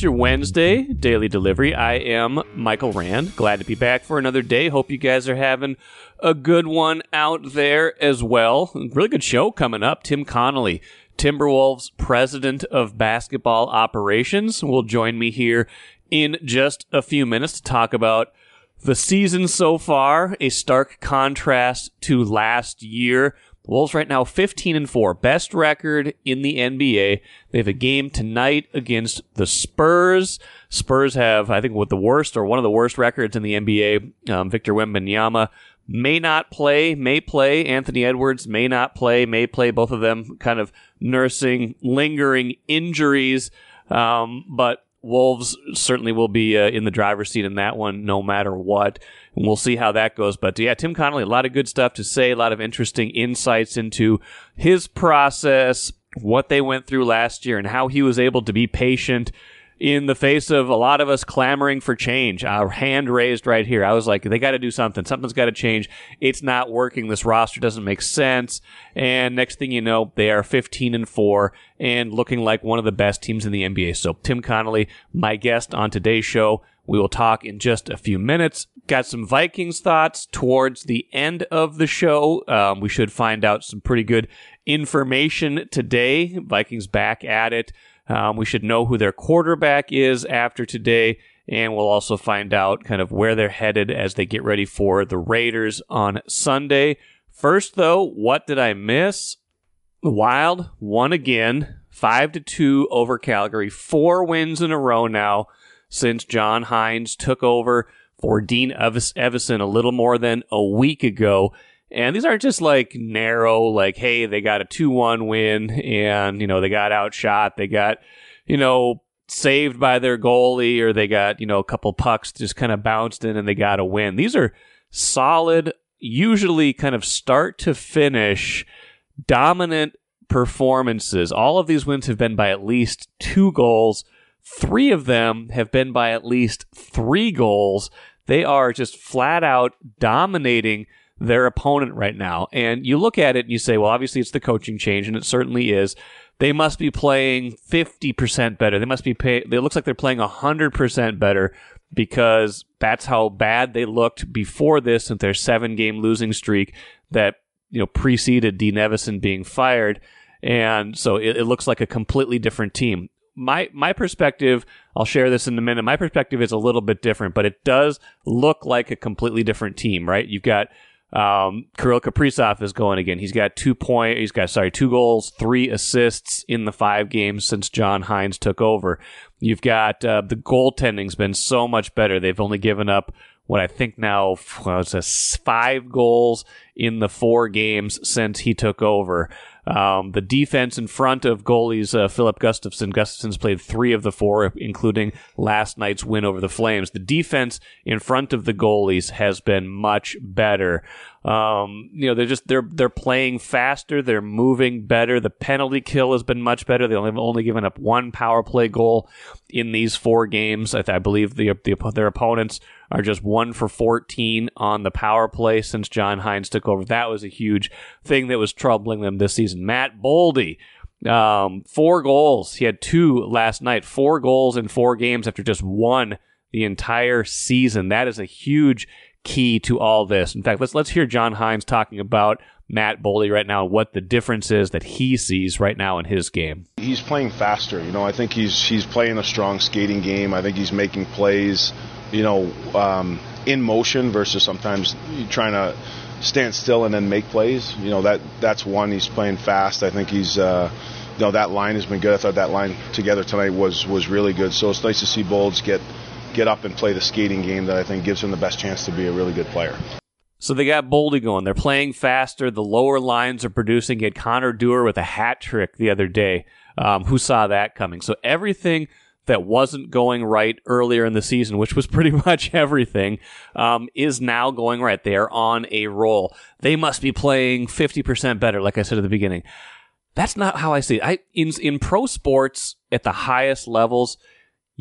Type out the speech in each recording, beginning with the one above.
It's your Wednesday daily delivery. I am Michael Rand. Glad to be back for another day. Hope you guys are having a good one out there as well. Really good show coming up. Tim Connelly, Timberwolves president of basketball operations, will join me here in just a few minutes to talk about the season so far, a stark contrast to last year. Wolves right now 15 and 4, best record in the NBA. They have a game tonight against the Spurs. Spurs have, I think, what the worst or one of the worst records in the NBA. Um, Victor Wembanyama may not play, may play. Anthony Edwards may not play, may play. Both of them kind of nursing lingering injuries. Um, but Wolves certainly will be uh, in the driver's seat in that one, no matter what. And we'll see how that goes. But yeah, Tim Connelly, a lot of good stuff to say, a lot of interesting insights into his process, what they went through last year, and how he was able to be patient in the face of a lot of us clamoring for change. Our hand raised right here. I was like, they got to do something. Something's got to change. It's not working. This roster doesn't make sense. And next thing you know, they are 15 and 4 and looking like one of the best teams in the NBA. So, Tim Connelly, my guest on today's show. We will talk in just a few minutes. Got some Vikings thoughts towards the end of the show. Um, we should find out some pretty good information today. Vikings back at it. Um, we should know who their quarterback is after today, and we'll also find out kind of where they're headed as they get ready for the Raiders on Sunday. First, though, what did I miss? The Wild won again, five to two over Calgary, four wins in a row now since John Hynes took over for Dean Evason a little more than a week ago. And these aren't just like narrow, like, hey, they got a 2 1 win and, you know, they got outshot. They got, you know, saved by their goalie or they got, you know, a couple pucks just kind of bounced in and they got a win. These are solid, usually kind of start to finish, dominant performances. All of these wins have been by at least two goals. Three of them have been by at least three goals. They are just flat out dominating their opponent right now. And you look at it and you say, well, obviously it's the coaching change, and it certainly is. They must be playing 50% better. They must be pay- it looks like they're playing 100% better because that's how bad they looked before this and their seven game losing streak that, you know, preceded Dean Evason being fired. And so it, it looks like a completely different team my my perspective, I'll share this in a minute. My perspective is a little bit different, but it does look like a completely different team, right? You've got um, Kirill Kaprizov is going again. He's got two point. He's got sorry two goals, three assists in the five games since John Hynes took over. You've got uh, the goaltending's been so much better. They've only given up what I think now it's five goals in the four games since he took over. Um, the defense in front of goalies uh, Filip Gustavsson. Gustavsson's played three of the four, including last night's win over the Flames. The defense in front of the goalies has been much better. Um, you know, they're just they're they're playing faster, they're moving better. The penalty kill has been much better. They only have only given up one power play goal in these four games. I, th- I believe the, the their opponents are just one for 14 on the power play since John Hynes took over. That was a huge thing that was troubling them this season. Matt Boldy. Um, four goals. He had two last night. Four goals in four games after just one the entire season. That is a huge key to all this. In fact, let's let's hear John Hynes talking about Matt Boldy right now, what the difference is that he sees right now in his game. He's playing faster. You know, I think he's he's playing a strong skating game. I think he's making plays. You know, um, in motion versus sometimes trying to stand still and then make plays. You know that that's one. He's playing fast. I think he's. Uh, you know that line has been good. I thought that line together tonight was was really good. So it's nice to see Bolds get get up and play the skating game that I think gives him the best chance to be a really good player. So they got Boldy going. They're playing faster. The lower lines are producing. Get Connor Dewar with a hat trick the other day. Um, who saw that coming? So everything that wasn't going right earlier in the season, which was pretty much everything, um, is now going right. They are on a roll. They must be playing 50% better, like I said at the beginning. That's not how I see it. I, in, in pro sports at the highest levels,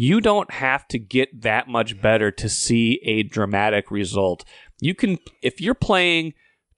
you don't have to get that much better to see a dramatic result. You can if you're playing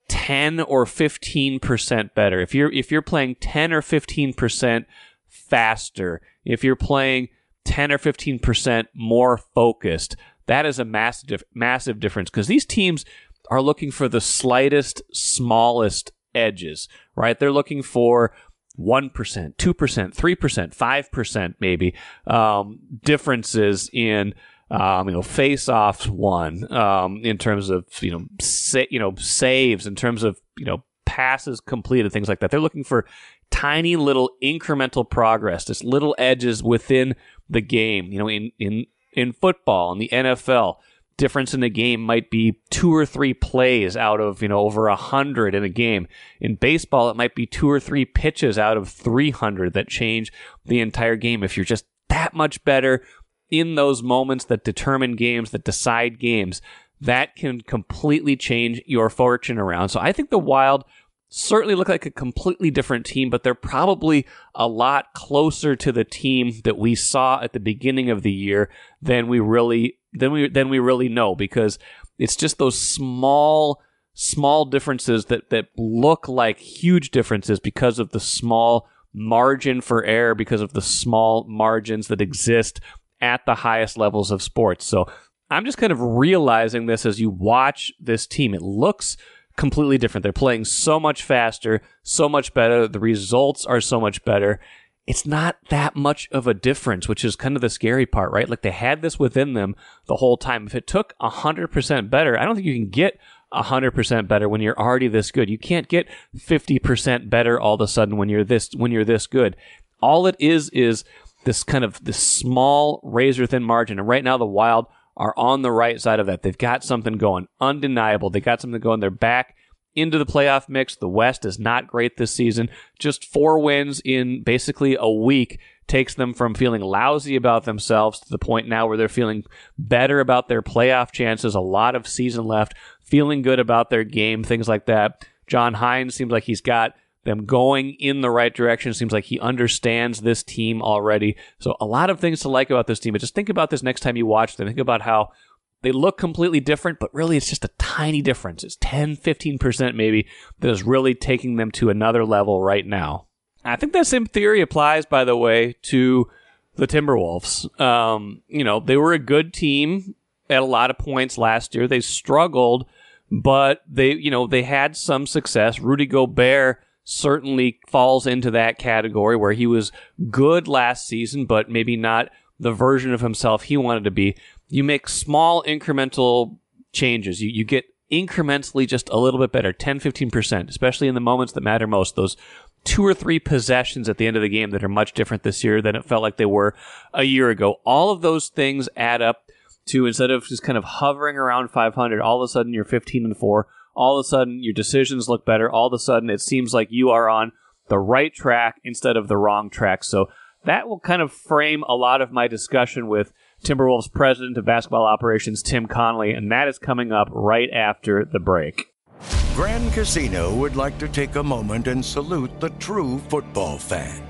10 or 15% better. If you're if you're playing 10 or 15% faster, if you're playing 10 or 15% more focused. That is a massive, massive difference because these teams are looking for the slightest, smallest edges, right? They're looking for 1%, 2%, 3%, 5% maybe um, differences in um, you know, face-offs won um, in terms of you know, sa- you know, saves in terms of you know, passes completed, things like that. They're looking for tiny little incremental progress, just little edges within the game. You know, in in in football in the NFL, difference in the game might be two or three plays out of you know over a hundred in a game. In baseball, it might be two or three pitches out of three hundred that change the entire game. If you're just that much better in those moments that determine games, that decide games, that can completely change your fortune around. So I think the Wild certainly look like a completely different team, but they're probably a lot closer to the team that we saw at the beginning of the year than we really than we than we really know because it's just those small small differences that that look like huge differences because of the small margin for error because of the small margins that exist at the highest levels of sports. So I'm just kind of realizing this as you watch this team. It looks completely different. They're playing so much faster, so much better. The results are so much better. It's not that much of a difference, which is kind of the scary part, right? Like they had this within them the whole time. If it took 100% better, I don't think you can get 100% better when you're already this good. You can't get 50% better all of a sudden when you're this when you're this good. All it is is this kind of this small razor thin margin. And right now, the Wild are on the right side of that. They've got something going, undeniable. They got something going. They're back into the playoff mix. The West is not great this season. Just four wins in basically a week takes them from feeling lousy about themselves to the point now where they're feeling better about their playoff chances. A lot of season left, feeling good about their game, things like that. John Hynes seems like he's got them going in the right direction. Seems like he understands this team already. So a lot of things to like about this team. But just think about this next time you watch them. Think about how they look completely different, but really it's just a tiny difference. It's 10, 15% maybe that is really taking them to another level right now. I think that same theory applies, by the way, to the Timberwolves. Um, you know, they were a good team at a lot of points last year. They struggled, but they, you know, they had some success. Rudy Gobert certainly falls into that category where he was good last season, but maybe not the version of himself he wanted to be. You make small incremental changes. You, you get incrementally just a little bit better, 10, 15%, especially in the moments that matter most. Those two or three possessions at the end of the game that are much different this year than it felt like they were a year ago. All of those things add up to instead of just kind of hovering around 500, all of a sudden you're 15 and 4 all of a sudden your decisions look better. All of a sudden it seems like you are on the right track instead of the wrong track. So that will kind of frame a lot of my discussion with Timberwolves president of basketball operations, Tim Connelly, and that is coming up right after the break. Grand Casino would like to take a moment and salute the true football fan.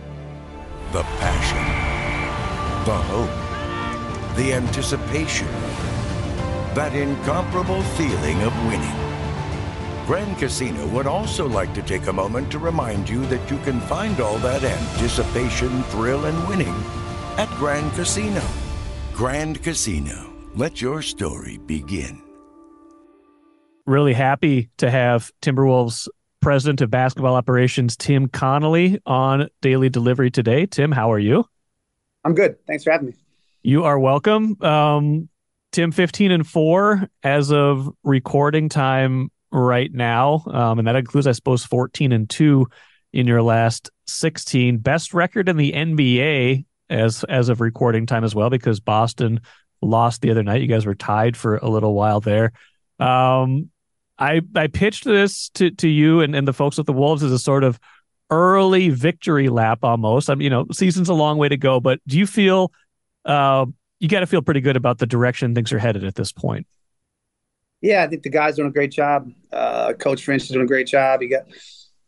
The passion, the hope, the anticipation, that incomparable feeling of winning. Grand Casino would also like to take a moment to remind you that you can find all that anticipation, thrill, and winning at Grand Casino. Grand Casino, let your story begin. Really happy to have Timberwolves president of basketball operations, Tim Connelly, on Daily Delivery today. Tim, how are you? I'm good. Thanks for having me. You are welcome. Um, Tim, 15 and 4 as of recording time right now, um, and that includes, I suppose, 14 and two in your last 16. Best record in the NBA as as of recording time as well, because Boston lost the other night. You guys were tied for a little while there. Um, I I pitched this to to you and, and the folks with the Wolves as a sort of early victory lap almost. I mean, you know, season's a long way to go, but do you feel uh, you got to feel pretty good about the direction things are headed at this point? Yeah, I think the guys doing a great job. Uh, Coach Finch is doing a great job. He got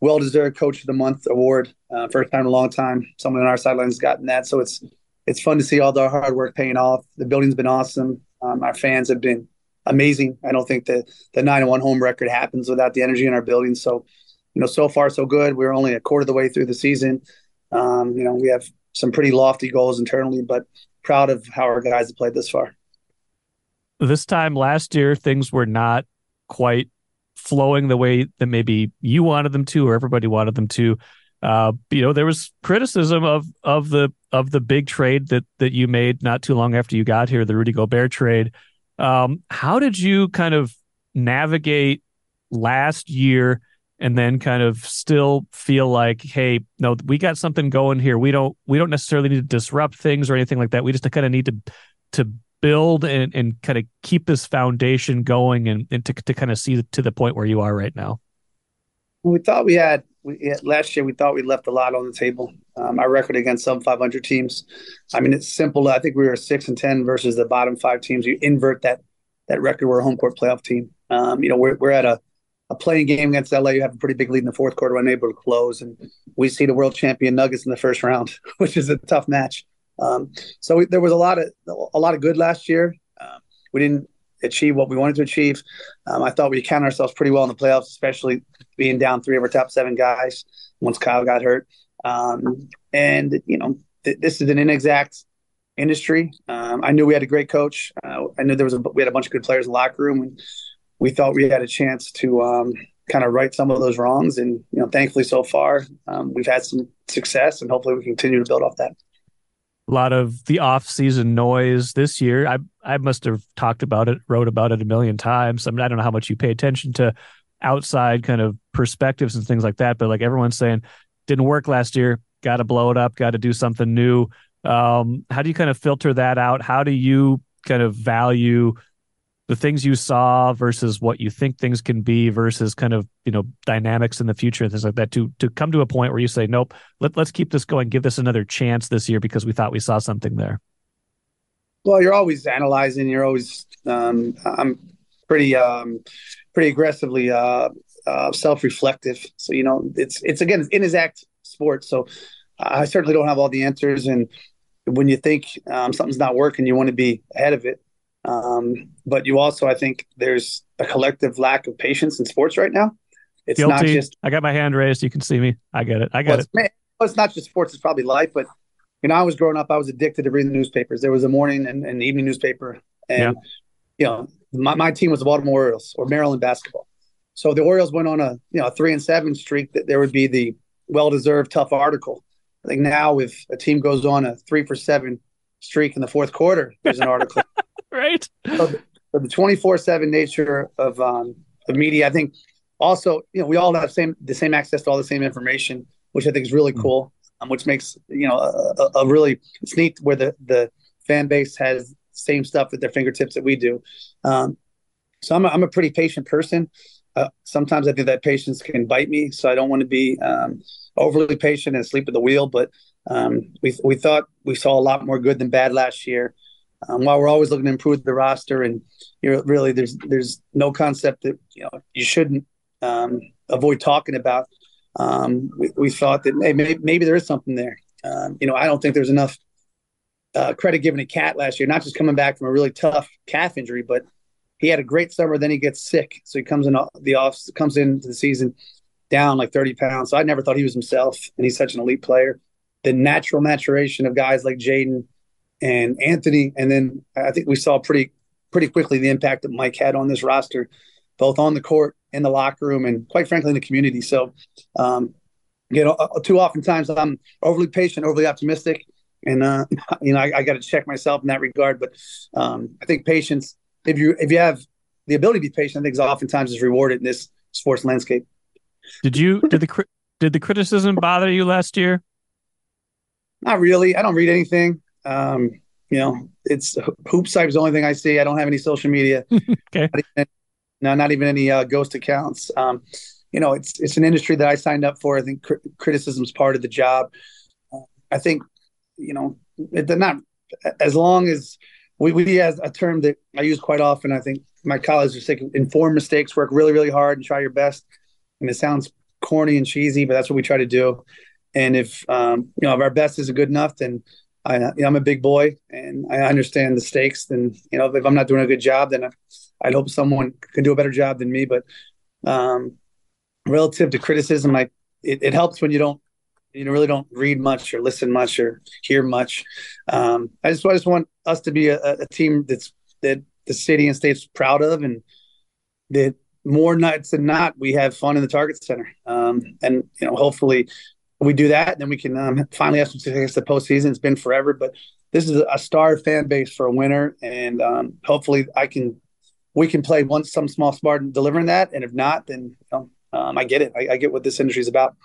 well deserved Coach of the Month award, uh, first time in a long time. Someone on our sidelines has gotten that, so it's it's fun to see all the hard work paying off. The building's been awesome. Um, our fans have been amazing. I don't think that the nine one home record happens without the energy in our building. So, you know, so far so good. We're only a quarter of the way through the season. Um, you know, we have some pretty lofty goals internally, but proud of how our guys have played this far. This time last year, things were not quite flowing the way that maybe you wanted them to or everybody wanted them to. Uh, you know, there was criticism of of the of the big trade that that you made not too long after you got here, the Rudy Gobert trade. Um, how did you kind of navigate last year and then kind of still feel like, hey, no, we got something going here. We don't we don't necessarily need to disrupt things or anything like that. We just kind of need to to build and, and kind of keep this foundation going and, and to, to kind of see to the point where you are right now? We thought we had, we, last year, we thought we left a lot on the table. Um, our record against some 500 teams. I mean, it's simple. I think we were six and 10 versus the bottom five teams. You invert that, that record. We're a home court playoff team. Um, you know, we're, we're at a, a play-in game against LA. You have a pretty big lead in the fourth quarter, unable to close. And we see the world champion Nuggets in the first round, which is a tough match. Um, so we, there was a lot of a lot of good last year. Um, we didn't achieve what we wanted to achieve. Um, I thought we counted ourselves pretty well in the playoffs, especially being down three of our top seven guys once Kyle got hurt. Um, and you know, th- this is an inexact industry. Um, I knew we had a great coach. Uh, I knew there was a, we had a bunch of good players in the locker room, and we thought we had a chance to um, kind of right some of those wrongs. And you know, thankfully, so far we've had some success, and hopefully, we continue to build off that a lot of the off-season noise this year. I I must have talked about it, wrote about it a million times. I mean, I don't know how much you pay attention to outside kind of perspectives and things like that, but like everyone's saying, didn't work last year. Got to blow it up. Got to do something new. Um, how do you kind of filter that out? How do you kind of value the things you saw versus what you think things can be versus kind of you know dynamics in the future and things like that to to come to a point where you say nope let, let's keep this going. Give this another chance this year because we thought we saw something there. Well you're always analyzing. You're always um, i'm pretty um, pretty aggressively uh, uh, self-reflective. So you know it's it's again it's inexact sport so i certainly don't have all the answers. And when you think um, something's not working you want to be ahead of it um, but you also, I think, there's a collective lack of patience in sports right now. It's Guilty. not just. I got my hand raised. You can see me. I get it. I get well, it. Well, it's not just sports. It's probably life. But you know, I was growing up. I was addicted to reading the newspapers. There was a morning and an evening newspaper, and yeah. you know, my, my team was the Baltimore Orioles or Maryland basketball. So the Orioles went on a you know a three and seven streak. That there would be the well deserved tough article. I think now if a team goes on a three for seven streak in the fourth quarter, there's an article. right. So, so the 24/7 nature of um, of media, I think also, you know, we all have same the same access to all the same information, which I think is really mm. cool. Um, which makes you know a, a, really it's neat where the the fan base has same stuff at their fingertips that we do. Um, so I'm a, I'm a pretty patient person. Uh, sometimes I think that patience can bite me, so I don't want to be um, overly patient and sleep at the wheel. But um, we we thought we saw a lot more good than bad last year. Um, while we're always looking to improve the roster, and you know, really, there's there's no concept that you know you shouldn't um, avoid talking about. Um, we, we, thought that maybe, maybe there is something there. Um, you know, I don't think there's enough uh, credit given to Cat last year. Not just coming back from a really tough calf injury, but he had a great summer. Then he gets sick, so he comes in the off comes into the season down like 30 pounds. So I never thought he was himself, and he's such an elite player. The natural maturation of guys like Jaden and Anthony, and then I think we saw pretty pretty quickly the impact that Mike had on this roster, both on the court, in the locker room, and quite frankly in the community. So, um, you know, uh, too oftentimes I'm overly patient, overly optimistic, and uh, you know I, I got to check myself in that regard. But um, I think patience, if you if you have the ability to be patient, I think is oftentimes is rewarded in this sports landscape. Did you did the did the criticism bother you last year? Not really. I don't read anything. Um, you know, it's HoopsHype is the only thing I see. I don't have any social media. okay. Not even, no, not even any uh, ghost accounts. Um, you know, it's it's an industry that I signed up for. I think cr- criticism is part of the job. Uh, I think, you know, it, not as long as we we has a term that I use quite often. I think my colleagues are saying inform mistakes, work really really hard, and try your best. And it sounds corny and cheesy, but that's what we try to do. And if um, you know if our best isn't good enough, then I, you know, I'm a big boy and I understand the stakes. And you know, if I'm not doing a good job, then I, would hope someone can do a better job than me. But um, relative to criticism, like it, it helps when you don't you know, really don't read much or listen much or hear much. Um, I just I just want us to be a, a team that's that the city and state's proud of, and that more nights than not we have fun in the Target Center. Um, and you know, hopefully we do that, then we can um, finally have some success the postseason. It's been forever, but this is a star fan base for a winner, and um, hopefully I can we can play one some small smart in delivering that, and if not, then you know, um, I get it. I, I get what this industry is about.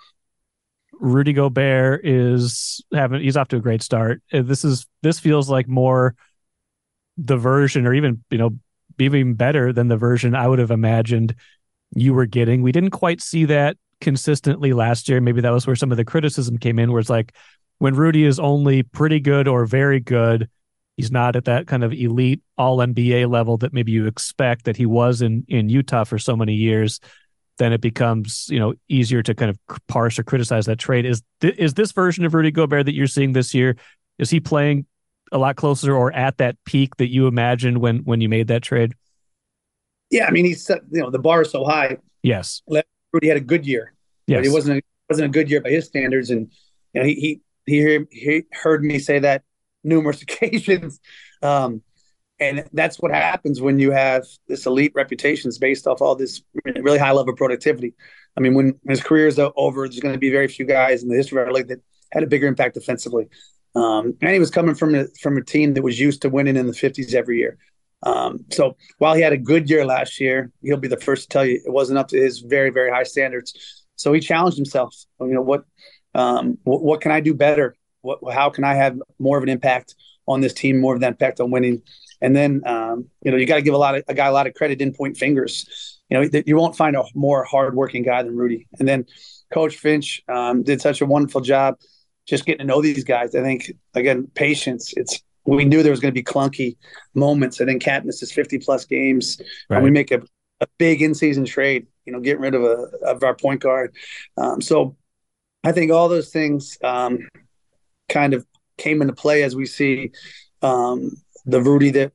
Rudy Gobert is having he's off to a great start. Uh, this is this feels like more the version or even you know even better than the version I would have imagined you were getting. We didn't quite see that consistently last year. Maybe that was where some of the criticism came in where it's like when Rudy is only pretty good or very good, he's not at that kind of elite all NBA level that maybe you expect that he was in in Utah for so many years then it becomes you know easier to kind of parse or criticize that trade. Is th- is this version of Rudy Gobert that you're seeing this year? Is he playing a lot closer or at that peak that you imagined when when you made that trade? Yeah, I mean he's set, you know the bar is so high. Yes, Rudy had a good year. Yes, but it wasn't a, wasn't a good year by his standards, and you know he he he, he heard me say that numerous occasions. Um, and that's what happens when you have this elite reputations based off all this really high level of productivity. I mean, when his career is over, there's going to be very few guys in the history of our league that had a bigger impact defensively. Um, and he was coming from a, from a team that was used to winning in the 50s every year. Um, so while he had a good year last year, he'll be the first to tell you it wasn't up to his very very high standards. So he challenged himself. You know what? Um, what, what can I do better? What, how can I have more of an impact on this team, more of an impact on winning? And then, um, you know, you got to give a lot of a guy a lot of credit in point fingers. You know, you won't find a more hardworking guy than Rudy. And then Coach Finch um, did such a wonderful job just getting to know these guys. I think again, patience. It's we knew there was going to be clunky moments. I think Cat misses 50 plus games, right. and we make a, a big in season trade. You know, getting rid of a of our point guard. Um, so I think all those things um, kind of came into play as we see um, the Rudy that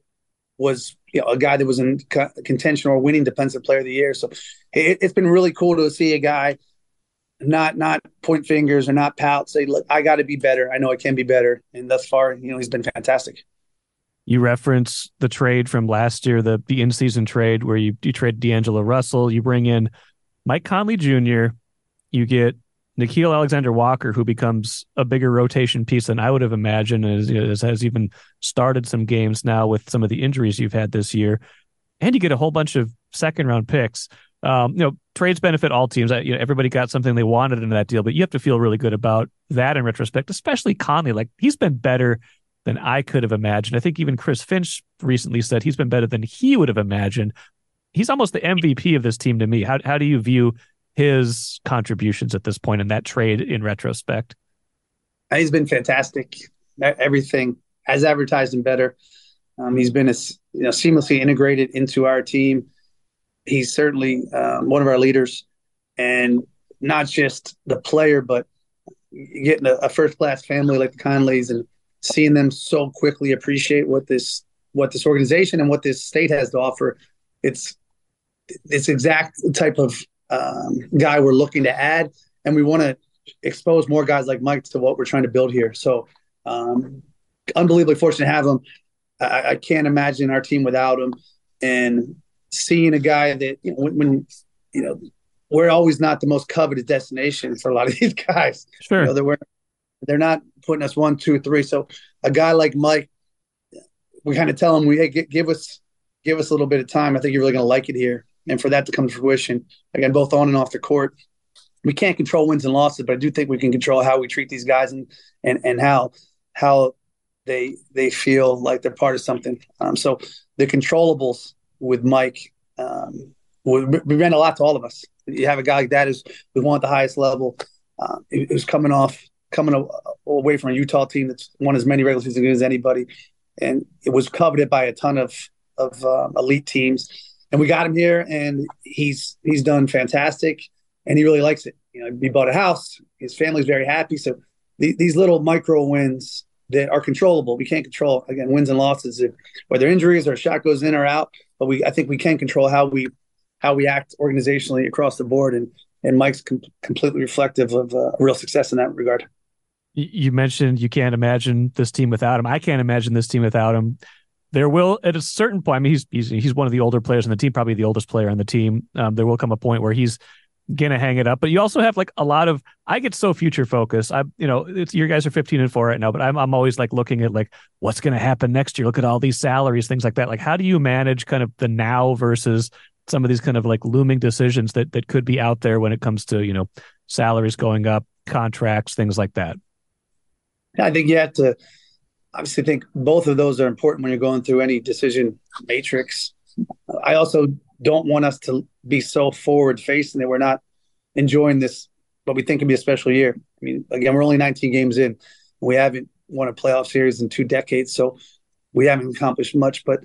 was you know, a guy that was in contention or winning defensive player of the year. So it, has been really cool to see a guy not not point fingers or not pout, say, look, I got to be better. I know I can be better. And thus far, you know, he's been fantastic. You reference the trade from last year, the the in season trade where you you trade D'Angelo Russell, you bring in Mike Conley Jr., you get Nickeil Alexander Walker, who becomes a bigger rotation piece than I would have imagined, has, has even started some games now with some of the injuries you've had this year, and you get a whole bunch of second round picks. Um, you know, trades benefit all teams. You know, everybody got something they wanted in that deal, but you have to feel really good about that in retrospect, especially Conley. Like he's been better than I could have imagined. I think even Chris Finch recently said he's been better than he would have imagined. He's almost the MVP of this team to me. How how do you view his contributions at this point in that trade in retrospect? He's been fantastic. Everything as advertised and better. Um, he's been a, you know seamlessly integrated into our team. He's certainly um, one of our leaders, and not just the player, but getting a, a first class family like the Conleys and seeing them so quickly appreciate what this what this organization and what this state has to offer. It's it's exact type of um, guy we're looking to add, and we want to expose more guys like Mike to what we're trying to build here. So, um, unbelievably fortunate to have him. I, I, can't imagine our team without him. And seeing a guy that you know, when, when, you know we're always not the most coveted destination for a lot of these guys. Sure, you know, they're they're not putting us one, two, three. So a guy like Mike, we kind of tell him, we hey, give us give us a little bit of time. I think you're really going to like it here and for that to come to fruition again, both on and off the court. We can't control wins and losses, but I do think we can control how we treat these guys and and and how how they they feel like they're part of something. Um, so the controllables with Mike um, we, we meant a lot to all of us. You have a guy like that who's who won at the highest level, uh, who's coming off coming away from a Utah team that's won as many regular season games as anybody, and it was coveted by a ton of of um, elite teams and we got him here, and he's he's done fantastic, and he really likes it. You know, he bought a house. His family's very happy. So the, these little micro wins that are controllable, we can't control again wins and losses, if, whether injuries or a shot goes in or out. But we, I think, we can control how we how we act organizationally across the board, and and Mike's com- completely reflective of uh, real success in that regard. You mentioned you can't imagine this team without him. I can't imagine this team without him. There will, at a certain point, I mean, he's he's he's one of the older players on the team, probably the oldest player on the team. Um, there will come a point where he's gonna hang it up. But you also have like a lot of I get so future focused. I you know, it's your guys are 15 and 4 right now, but I'm I'm always like looking at like what's gonna happen next year. Look at all these salaries, things like that. Like how do you manage kind of the now versus some of these kind of like looming decisions that that could be out there when it comes to, you know, salaries going up, contracts, things like that? I think you have to obviously think both of those are important when you're going through any decision matrix. I also don't want us to be so forward facing that we're not enjoying this what we think can be a special year. I mean, again, we're only 19 games in. We haven't won a playoff series in two decades, so we haven't accomplished much. But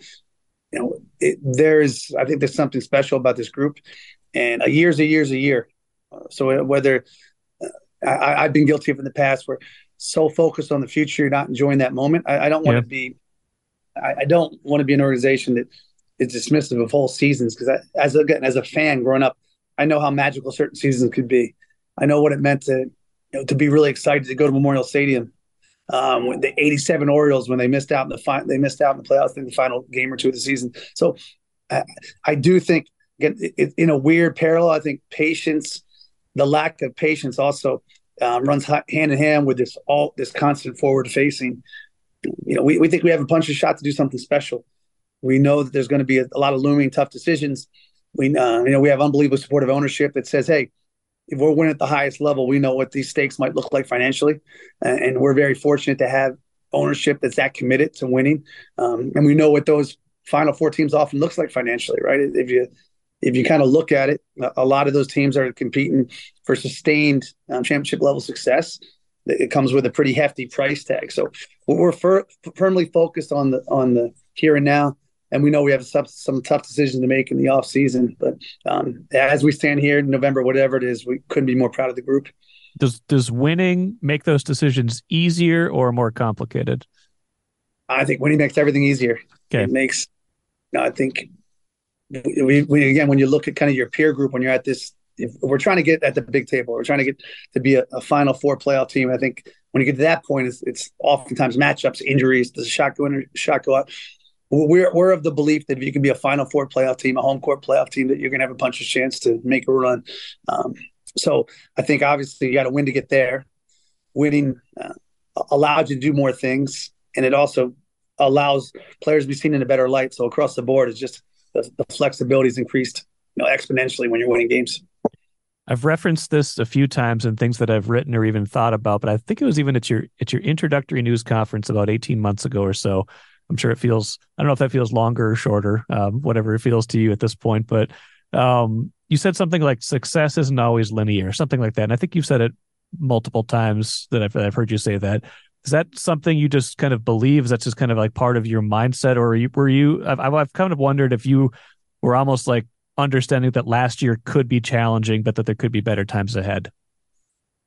you know, it, there's I think there's something special about this group, and a year's a year's a year. Uh, so whether uh, I, have been guilty of in the past where so focused on the future, you're not enjoying that moment. I, I don't want to yeah. be. I, I don't want to be an organization that is dismissive of whole seasons because as again as a fan growing up, I know how magical certain seasons could be. I know what it meant to you know to be really excited to go to Memorial Stadium. Um, when the '87 Orioles when they missed out in the final, they missed out in the playoffs in the final game or two of the season. So I, I do think again it, in a weird parallel, I think patience, the lack of patience also um, runs hand in hand with this all this constant forward facing. You know, we, we think we have a punch of shot to do something special. We know that there's going to be a, a lot of looming tough decisions. We uh, you know we have unbelievable supportive ownership that says, hey, if we're winning at the highest level, we know what these stakes might look like financially, and, and we're very fortunate to have ownership that's that committed to winning, um, and we know what those final four teams often looks like financially, right? If you if you kind of look at it, a lot of those teams are competing for sustained um, championship level success. It comes with a pretty hefty price tag. So we're fir- firmly focused on the on the here and now and we know we have some, some tough decisions to make in the off season. But um, as we stand here in November, whatever it is, we couldn't be more proud of the group. Does does winning make those decisions easier or more complicated? I think winning makes everything easier. Okay. It makes. You know, I think we, we again when you look at kind of your peer group when you're at this. If we're trying to get at the big table, we're trying to get to be a, a Final Four playoff team. I think when you get to that point, it's, it's oftentimes matchups, injuries. Does a shot go in, or shot go out? We're we're of the belief that if you can be a Final Four playoff team, a home court playoff team, that you're going to have a puncher's chance to make a run. Um, so I think obviously you got to win to get there. Winning uh, allows you to do more things, and it also allows players to be seen in a better light. So across the board, it's just the, the flexibility is increased, you know, exponentially when you're winning games. I've referenced this a few times in things that I've written or even thought about, but I think it was even at your at your introductory news conference about 18 months ago or so I'm sure it feels, I don't know if that feels longer or shorter, um, whatever it feels to you at this point, but um, you said something like success isn't always linear, something like that. And I think you've said it multiple times that I've, I've heard you say that. Is that something you just kind of believe? Is that just kind of like part of your mindset? Or were you, were you I've, I've kind of wondered if you were almost like understanding that last year could be challenging, but that there could be better times ahead.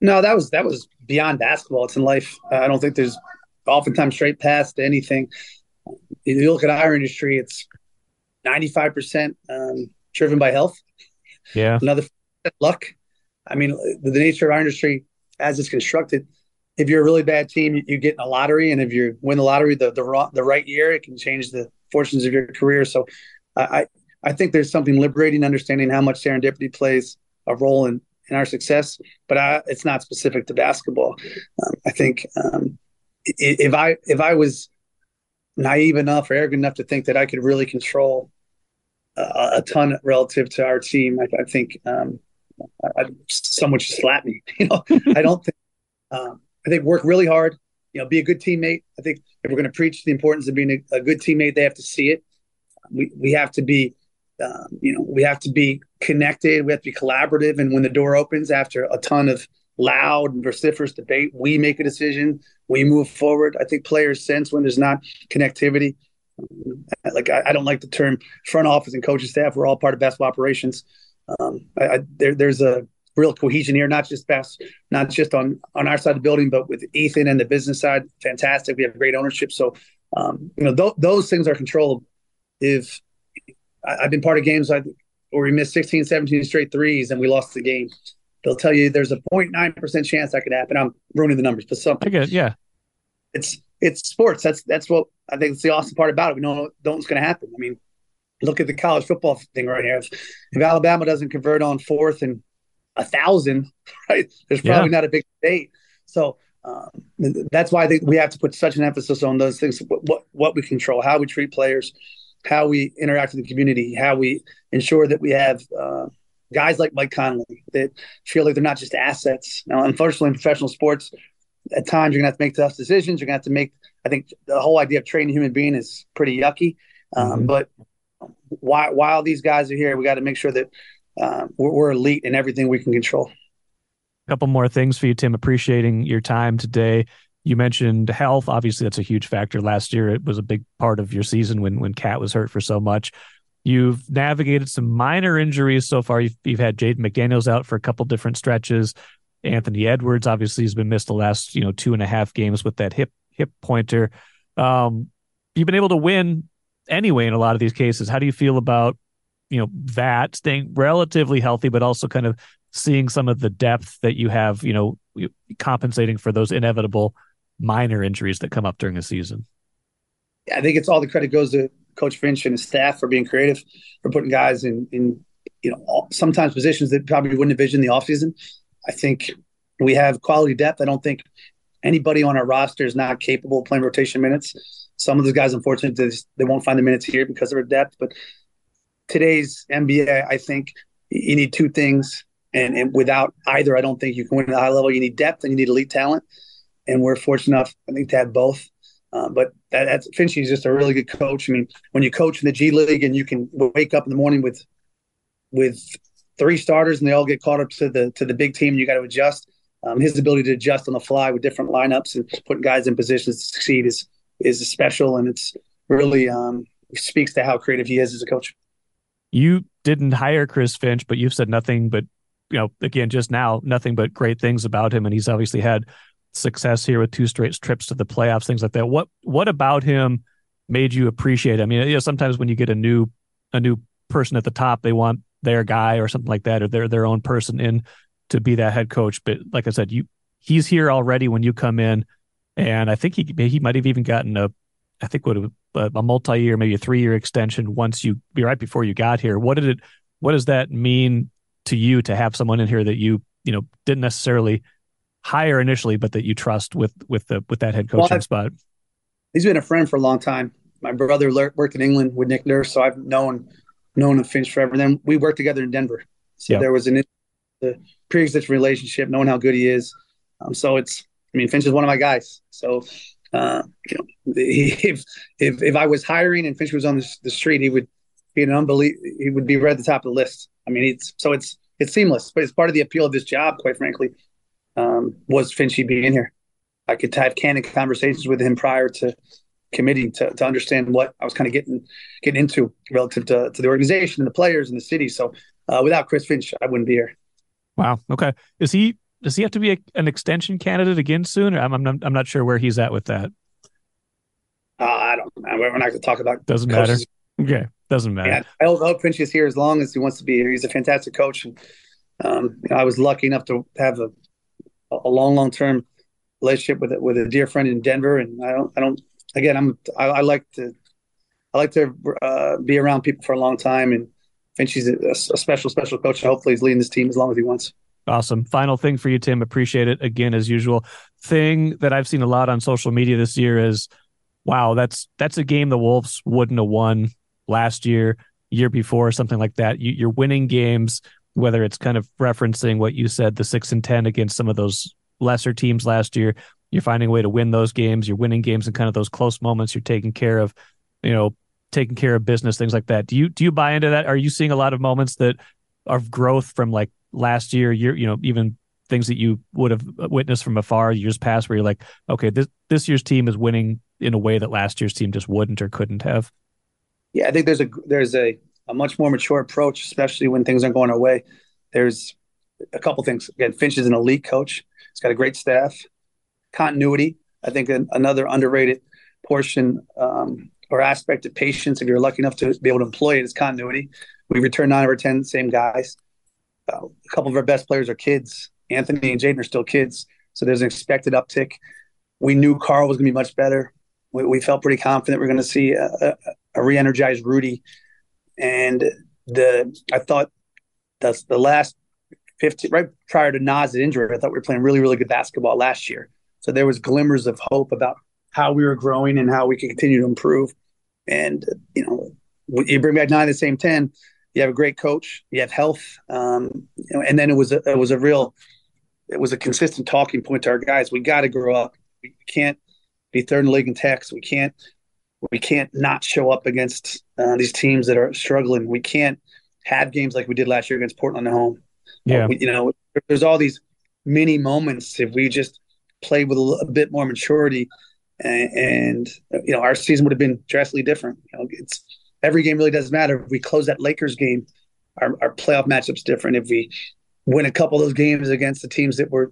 No, that was that was beyond basketball. It's in life. Uh, I don't think there's oftentimes straight paths to anything if you look at our industry, it's 95% um, driven by health. Yeah. Another luck. I mean, the, nature of our industry as it's constructed, if you're a really bad team, you, you get in a lottery. And if you win the lottery the, the, the right year, it can change the fortunes of your career. So I, I think there's something liberating understanding how much serendipity plays a role in, in our success, but I, it's not specific to basketball. Um, I think um, if I if I was naive enough or arrogant enough to think that I could really control uh, a ton relative to our team. I, I think um, I, someone should slap me. You know, I don't think. Um, I think work really hard. You know, be a good teammate. I think if we're going to preach the importance of being a, a, good teammate, they have to see it. We we have to be, um, you know, we have to be connected. We have to be collaborative. And when the door opens after a ton of loud and vociferous debate. We make a decision. We move forward. I think players sense when there's not connectivity. Like I, I don't like the term front office and coaching staff. We're all part of basketball operations. Um, I, I, there, there's a real cohesion here, not just best, not just on on our side of the building, but with Ethan and the business side. Fantastic. We have great ownership. So um, you know th- those things are controllable. If I, have been part of games I, where we missed 16, 17 straight threes and we lost the game they'll tell you there's a 0.9 percent chance that could happen. I'm ruining the numbers, but something. I get, yeah. It's it's sports. That's that's what I think. It's the awesome part about it. We know don't know what's going to happen. I mean, look at the college football thing right here. If, if Alabama doesn't convert on fourth and a thousand, right? There's probably yeah. not a big debate. So um, that's why I think we have to put such an emphasis on those things. What, what, what we control, how we treat players, how we interact with the community, how we ensure that we have uh, guys like Mike Conley that feel like they're not just assets. Now, unfortunately, in professional sports, at times you're gonna have to make tough decisions. You're gonna have to make. I think the whole idea of training a human being is pretty yucky. Um, mm-hmm. But while while these guys are here, we got to make sure that uh, we're, we're elite in everything we can control. A couple more things for you, Tim. Appreciating your time today. You mentioned health. Obviously, that's a huge factor. Last year, it was a big part of your season when when Cat was hurt for so much. You've navigated some minor injuries so far. You've, you've had Jaden McDaniels out for a couple different stretches. Anthony Edwards obviously has been missed the last you know two and a half games with that hip hip pointer. Um, you've been able to win anyway in a lot of these cases. How do you feel about you know that staying relatively healthy, but also kind of seeing some of the depth that you have, you know, compensating for those inevitable minor injuries that come up during the season. Yeah, I think it's all the credit goes to Coach Finch and his staff for being creative, for putting guys in, in you know, sometimes positions that probably wouldn't envision the offseason. I think we have quality depth. I don't think anybody on our roster is not capable of playing rotation minutes. Some of those guys, unfortunately, they won't find the minutes here because of their depth. But today's NBA, I think you need two things and, and without either, I don't think you can win at a high level. You need depth and you need elite talent. And we're fortunate enough, I think, to have both. Uh, but that, that's is just a really good coach. I mean, when you coach in the G League and you can wake up in the morning with with three starters and they all get caught up to the to the big team, you got to adjust. Um, his ability to adjust on the fly with different lineups and putting guys in positions to succeed is is special, and it's really um, speaks to how creative he is as a coach. You didn't hire Chris Finch, but you've said nothing but you know, again, just now, nothing but great things about him, and he's obviously had success here with two straight trips to the playoffs, things like that. What what about him made you appreciate? It? I mean, you know, sometimes when you get a new a new person at the top, they want their guy or something like that, or their their own person in to be that head coach. But like I said, you he's here already when you come in, and I think he he might have even gotten a I think what a, a multi year, maybe a three year extension once you be right before you got here. What did it? What does that mean to you to have someone in here that you you know didn't necessarily hire initially, but that you trust with with the with that head coaching well, spot? He's been a friend for a long time. My brother worked in England with Nick Nurse, so I've known known him Finch forever. Then we worked together in Denver, so yep. there was an the pre-existing relationship, knowing how good he is. Um, so it's, I mean, Finch is one of my guys. So, uh, you know, if if if I was hiring and Finch was on the, the street, he would be an unbelievable. He would be right at the top of the list. I mean, it's so it's it's seamless, but it's part of the appeal of this job, quite frankly, um, was Finchy being here. I could have candid conversations with him prior to committing to, to understand what I was kind of getting getting into relative to, to the organization and the players and the city. So uh, without Chris Finch, I wouldn't be here. Wow. Okay. Is he does he have to be a, an extension candidate again soon? I'm, I'm I'm not sure where he's at with that. Uh, I don't. We're not going to talk about. Doesn't coaches. matter. Okay. Doesn't matter. Yeah, I hope Finch is here as long as he wants to be here. He's a fantastic coach, and um, you know, I was lucky enough to have a, a long, long term relationship with with a dear friend in Denver. And I don't, I don't. Again, I'm. I, I like to, I like to uh, be around people for a long time, and Finch is a, a special, special coach. Hopefully, he's leading this team as long as he wants. Awesome. Final thing for you, Tim. Appreciate it again as usual. Thing that I've seen a lot on social media this year is, wow, that's that's a game the Wolves wouldn't have won last year, year before, something like that. You, you're winning games, whether it's kind of referencing what you said, the six and 10 against some of those lesser teams last year. You're finding a way to win those games. You're winning games in kind of those close moments. You're taking care of, you know, taking care of business, things like that. Do you do you buy into that? Are you seeing a lot of moments that of growth from like last year, year, you know, even things that you would have witnessed from afar years past where you're like, okay, this this year's team is winning in a way that last year's team just wouldn't or couldn't have? Yeah, I think there's a there's a, a much more mature approach, especially when things aren't going our way. There's a couple things. Again, Finch is an elite coach. He's got a great staff. Continuity, I think, an, another underrated portion um, or aspect of patience. If you're lucky enough to be able to employ it, is continuity. We return nine of our ten same guys. uh, a couple of our best players are kids. Anthony and Jaden are still kids, so there's an expected uptick. We knew Karl was going to be much better. We, we, felt pretty confident we are going to see a, a, a, re-energized Rudy, and the I thought that's the last 15 right prior to Naz's injury. I thought we were playing really really good basketball last year, so there was glimmers of hope about how we were growing and how we could continue to improve. And you know, you bring back nine of the same ten you have a great coach, you have health, um, and then it was a, it was a real, it was a consistent talking point to our guys. We got to grow up. We can't be third in the league in techs. We can't we can't not show up against uh, these teams that are struggling. We can't have games like we did last year against Portland at home. Yeah, we, you know, there's all these mini moments if we just played with a, a bit more maturity, and, and, you know, our season would have been drastically different. You know, it's every game really does matter. If we close that Lakers game, our, our playoff matchup's different. If we win a couple of those games against the teams that were,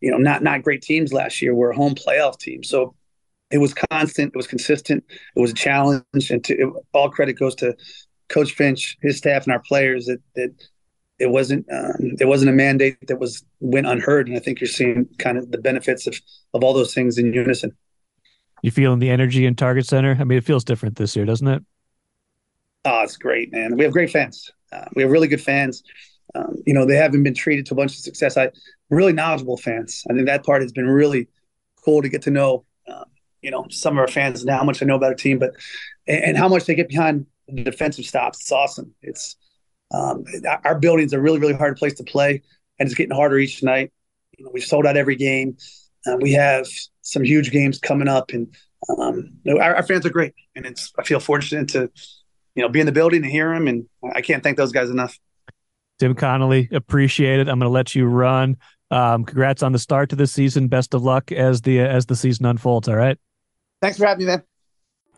you know, not not great teams last year, we're a home playoff team. So it was constant, it was consistent, it was a challenge, and to, it, all credit goes to Coach Finch, his staff, and our players. That that it wasn't um, it wasn't a mandate that was went unheard, and I think you're seeing kind of the benefits of of all those things in unison. You feeling the energy in Target Center? I mean, it feels different this year, doesn't it? Oh, it's great, man. We have great fans. Uh, we have really good fans. Um, you know, they haven't been treated to a bunch of success. I really knowledgeable fans. I think that part has been really cool to get to know. Um, you know, some of our fans and how much I know about a team, but and, and how much they get behind the defensive stops. It's awesome. It's um, our building's a really, really hard place to play, and it's getting harder each night. You know, we've sold out every game. Uh, we have some huge games coming up, and um, you know, our, our, fans are great. And it's I feel fortunate to you know, be in the building and hear them, And I can't thank those guys enough. Tim Connelly, appreciate it. I'm going to let you run. Um, congrats on the start to the season. Best of luck as the as the season unfolds. All right. Thanks for having me, man.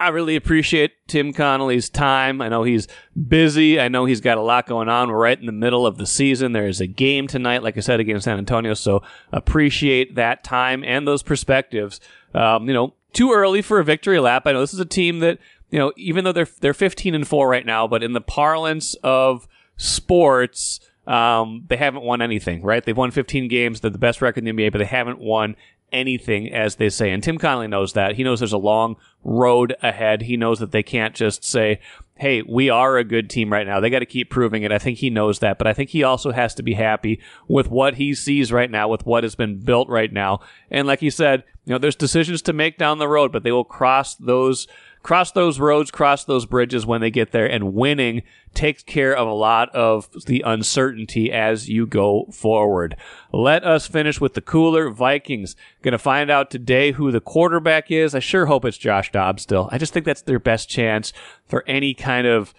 I really appreciate Tim Connelly's time. I know he's busy. I know he's got a lot going on. We're right in the middle of the season. There is a game tonight, like I said, against San Antonio. So appreciate that time and those perspectives. Um, you know, too early for a victory lap. I know this is a team that you know, even though they're they're 15 and four right now, but in the parlance of sports, um, they haven't won anything. Right? They've won 15 games. They're the best record in the NBA, but they haven't won anything, as they say. And Tim Connelly knows that. He knows there's a long road ahead. He knows that they can't just say, hey, we are a good team right now. They got to keep proving it. I think he knows that, but I think he also has to be happy with what he sees right now, with what has been built right now. And like he said, you know, there's decisions to make down the road, but they will cross those cross those roads, cross those bridges when they get there, and winning takes care of a lot of the uncertainty as you go forward. Let us finish with the cooler Vikings. Gonna find out today who the quarterback is. I sure hope it's Josh Dobbs still. I just think that's their best chance for any kind of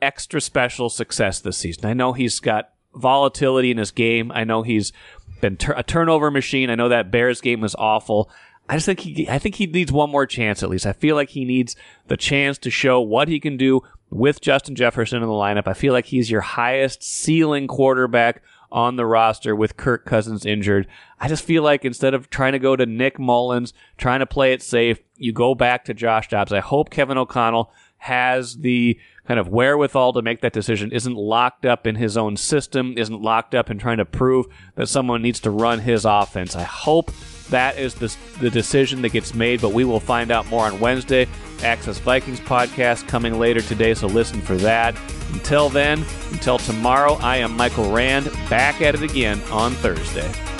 extra special success this season. I know he's got volatility in his game. I know he's been a turnover machine. I know that Bears game was awful. I just think he, I think he needs one more chance at least. I feel like he needs the chance to show what he can do with Justin Jefferson in the lineup. I feel like he's your highest ceiling quarterback on the roster with Kirk Cousins injured. I just feel like instead of trying to go to Nick Mullens, trying to play it safe, you go back to Josh Dobbs. I hope Kevin O'Connell has the kind of wherewithal to make that decision, isn't locked up in his own system, isn't locked up in trying to prove that someone needs to run his offense. I hope that is the, the decision that gets made, but we will find out more on Wednesday. Access Vikings podcast coming later today, so listen for that. Until then, until tomorrow, I am Michael Rand, back at it again on Thursday.